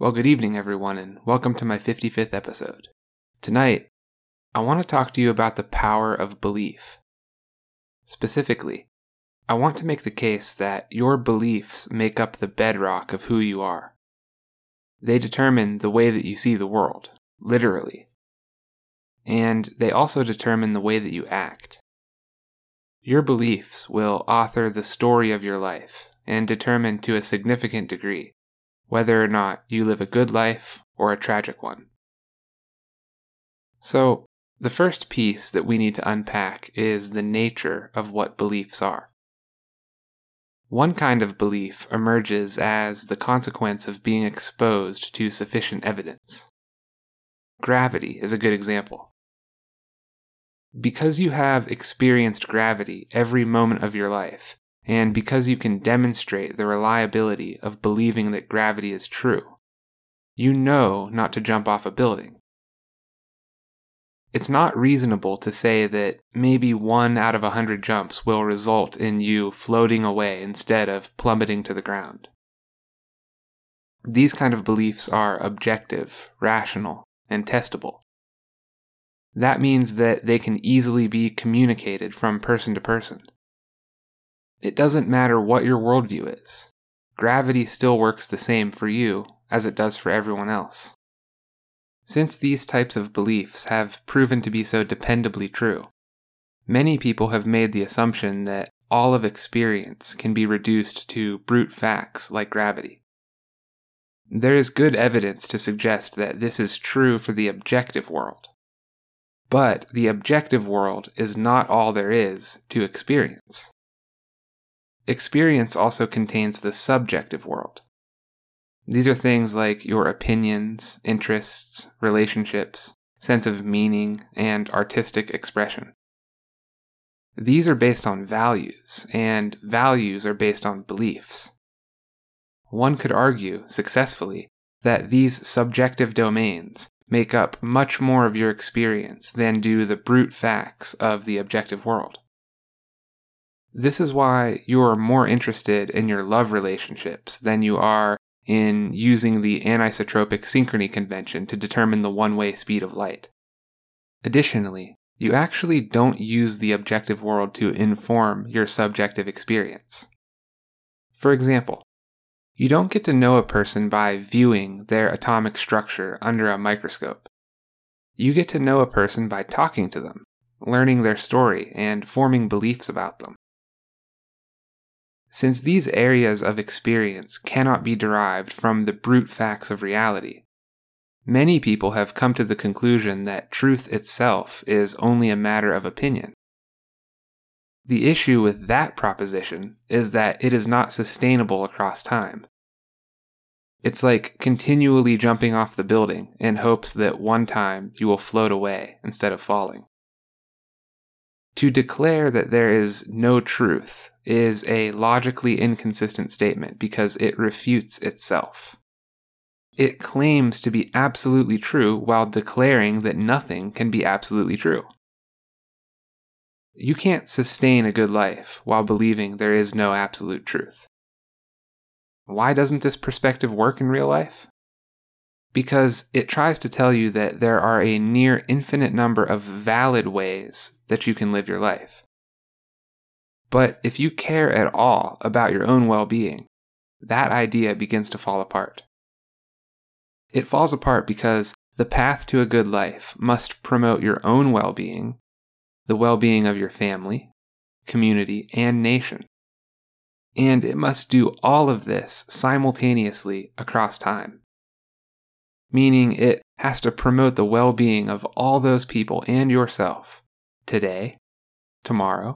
Well, good evening, everyone, and welcome to my 55th episode. Tonight, I want to talk to you about the power of belief. Specifically, I want to make the case that your beliefs make up the bedrock of who you are. They determine the way that you see the world, literally. And they also determine the way that you act. Your beliefs will author the story of your life and determine to a significant degree whether or not you live a good life or a tragic one. So, the first piece that we need to unpack is the nature of what beliefs are. One kind of belief emerges as the consequence of being exposed to sufficient evidence. Gravity is a good example. Because you have experienced gravity every moment of your life, and because you can demonstrate the reliability of believing that gravity is true. You know not to jump off a building. It's not reasonable to say that maybe one out of a hundred jumps will result in you floating away instead of plummeting to the ground. These kind of beliefs are objective, rational, and testable. That means that they can easily be communicated from person to person. It doesn't matter what your worldview is. Gravity still works the same for you as it does for everyone else. Since these types of beliefs have proven to be so dependably true, many people have made the assumption that all of experience can be reduced to brute facts like gravity. There is good evidence to suggest that this is true for the objective world. But the objective world is not all there is to experience. Experience also contains the subjective world. These are things like your opinions, interests, relationships, sense of meaning, and artistic expression. These are based on values, and values are based on beliefs. One could argue, successfully, that these subjective domains make up much more of your experience than do the brute facts of the objective world. This is why you're more interested in your love relationships than you are in using the anisotropic synchrony convention to determine the one way speed of light. Additionally, you actually don't use the objective world to inform your subjective experience. For example, you don't get to know a person by viewing their atomic structure under a microscope. You get to know a person by talking to them, learning their story, and forming beliefs about them. Since these areas of experience cannot be derived from the brute facts of reality, many people have come to the conclusion that truth itself is only a matter of opinion. The issue with that proposition is that it is not sustainable across time. It's like continually jumping off the building in hopes that one time you will float away instead of falling. To declare that there is no truth is a logically inconsistent statement because it refutes itself. It claims to be absolutely true while declaring that nothing can be absolutely true. You can't sustain a good life while believing there is no absolute truth. Why doesn't this perspective work in real life? because it tries to tell you that there are a near infinite number of valid ways that you can live your life. But if you care at all about your own well being, that idea begins to fall apart. It falls apart because the path to a good life must promote your own well being, the well being of your family, community, and nation. And it must do all of this simultaneously across time meaning it has to promote the well being of all those people and yourself today, tomorrow,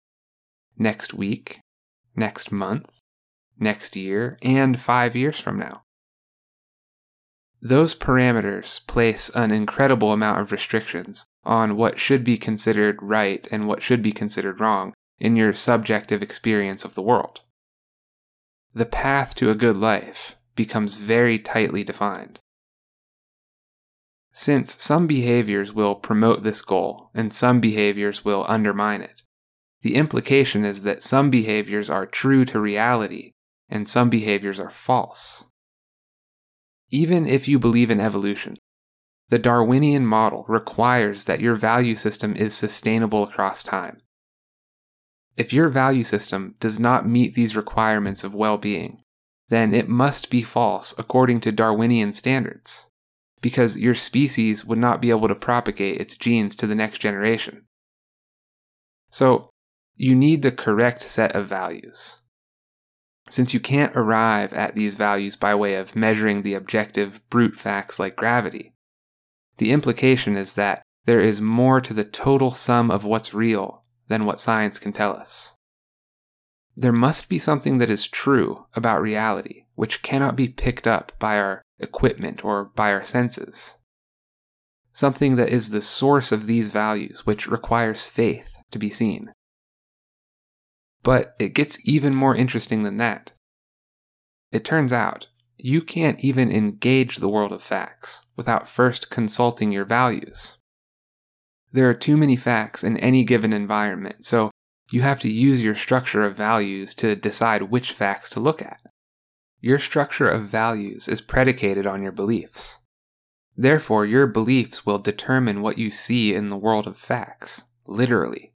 next week, next month, next year, and five years from now. Those parameters place an incredible amount of restrictions on what should be considered right and what should be considered wrong in your subjective experience of the world. The path to a good life becomes very tightly defined. Since some behaviors will promote this goal and some behaviors will undermine it, the implication is that some behaviors are true to reality and some behaviors are false. even if you believe in evolution, the Darwinian model requires that your value system is sustainable across time. If your value system does not meet these requirements of well being, then it must be false according to Darwinian standards, because your species would not be able to propagate its genes to the next generation. So, you need the correct set of values. Since you can't arrive at these values by way of measuring the objective brute facts like gravity, the implication is that there is more to the total sum of what's real than what science can tell us. There must be something that is true about reality which cannot be picked up by our equipment or by our senses. Something that is the source of these values which requires faith to be seen. But it gets even more interesting than that. It turns out you can't even engage the world of facts without first consulting your values. There are too many facts in any given environment, so you have to use your structure of values to decide which facts to look at. Your structure of values is predicated on your beliefs. Therefore, your beliefs will determine what you see in the world of facts, literally.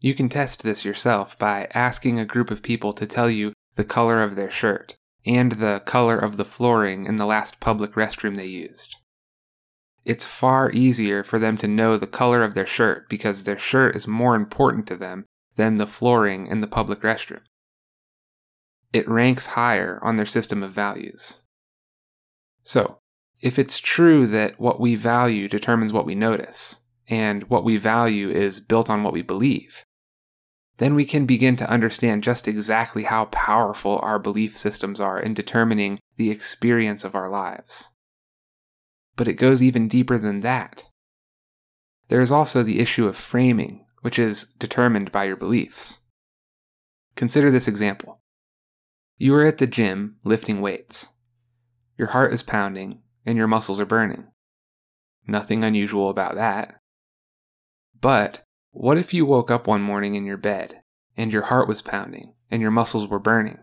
You can test this yourself by asking a group of people to tell you the color of their shirt and the color of the flooring in the last public restroom they used. It's far easier for them to know the color of their shirt because their shirt is more important to them than the flooring in the public restroom. It ranks higher on their system of values. So, if it's true that what we value determines what we notice, and what we value is built on what we believe, then we can begin to understand just exactly how powerful our belief systems are in determining the experience of our lives. But it goes even deeper than that. There is also the issue of framing, which is determined by your beliefs. Consider this example. You are at the gym lifting weights. Your heart is pounding and your muscles are burning. Nothing unusual about that. But what if you woke up one morning in your bed and your heart was pounding and your muscles were burning?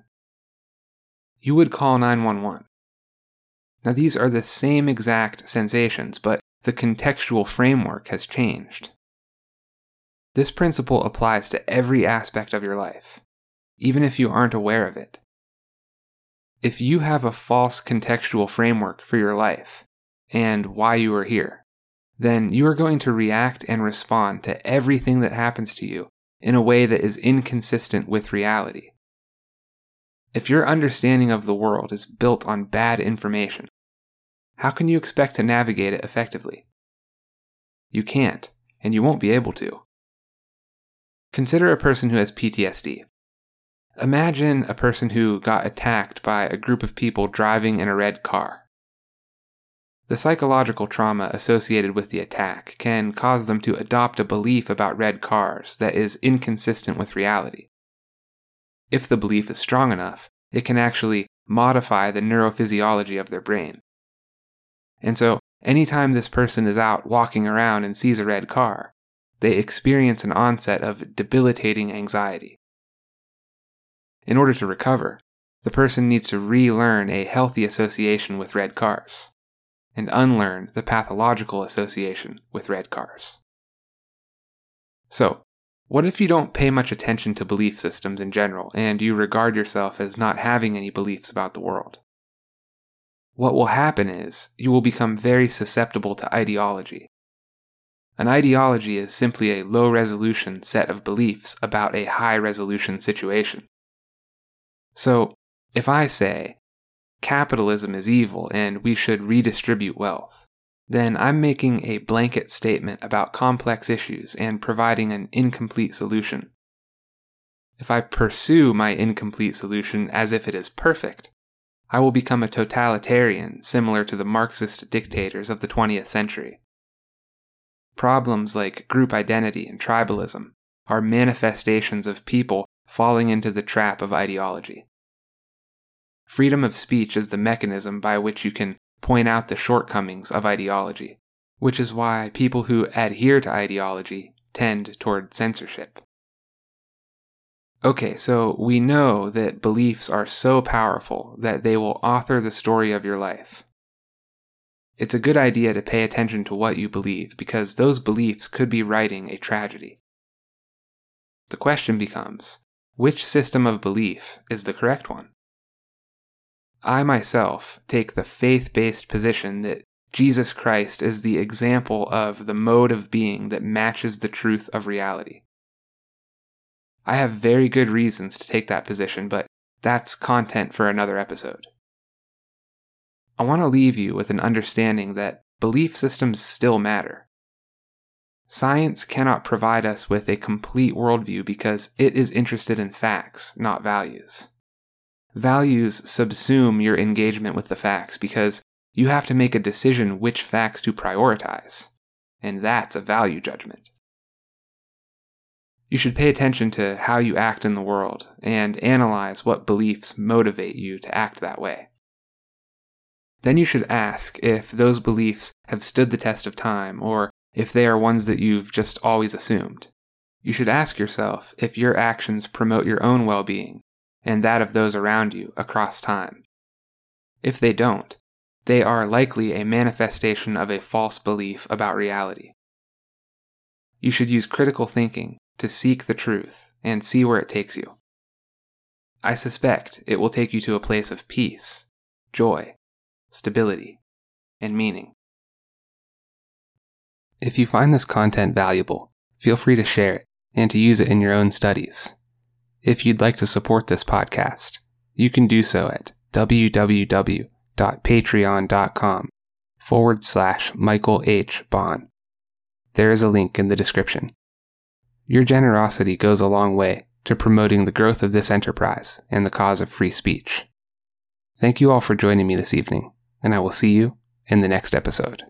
You would call 911. Now, these are the same exact sensations, but the contextual framework has changed. This principle applies to every aspect of your life, even if you aren't aware of it. If you have a false contextual framework for your life and why you are here, then you are going to react and respond to everything that happens to you in a way that is inconsistent with reality. If your understanding of the world is built on bad information, how can you expect to navigate it effectively? You can't, and you won't be able to. Consider a person who has PTSD. Imagine a person who got attacked by a group of people driving in a red car. The psychological trauma associated with the attack can cause them to adopt a belief about red cars that is inconsistent with reality. If the belief is strong enough, it can actually modify the neurophysiology of their brain. And so, anytime this person is out walking around and sees a red car, they experience an onset of debilitating anxiety. In order to recover, the person needs to relearn a healthy association with red cars and unlearn the pathological association with red cars. So, what if you don't pay much attention to belief systems in general and you regard yourself as not having any beliefs about the world? What will happen is you will become very susceptible to ideology. An ideology is simply a low resolution set of beliefs about a high resolution situation. So, if I say, capitalism is evil and we should redistribute wealth, then I'm making a blanket statement about complex issues and providing an incomplete solution. If I pursue my incomplete solution as if it is perfect, I will become a totalitarian similar to the Marxist dictators of the 20th century. Problems like group identity and tribalism are manifestations of people falling into the trap of ideology. Freedom of speech is the mechanism by which you can point out the shortcomings of ideology, which is why people who adhere to ideology tend toward censorship. Okay, so we know that beliefs are so powerful that they will author the story of your life, it's a good idea to pay attention to what you believe because those beliefs could be writing a tragedy. The question becomes which system of belief is the correct one? I myself take the faith based position that Jesus Christ is the example of the mode of being that matches the truth of reality. I have very good reasons to take that position, but that's content for another episode. I want to leave you with an understanding that belief systems still matter. Science cannot provide us with a complete worldview because it is interested in facts, not values. Values subsume your engagement with the facts because you have to make a decision which facts to prioritize, and that's a value judgment. You should pay attention to how you act in the world and analyze what beliefs motivate you to act that way. Then you should ask if those beliefs have stood the test of time or if they are ones that you've just always assumed. You should ask yourself if your actions promote your own well being and that of those around you across time. If they don't, they are likely a manifestation of a false belief about reality. You should use critical thinking to seek the truth and see where it takes you. I suspect it will take you to a place of peace, joy, stability, and meaning. If you find this content valuable, feel free to share it and to use it in your own studies. If you'd like to support this podcast, you can do so at www.patreon.com forward slash Michael H. Baun. There is a link in the description. Your generosity goes a long way to promoting the growth of this enterprise and the cause of free speech. Thank you all for joining me this evening, and I will see you in the next episode.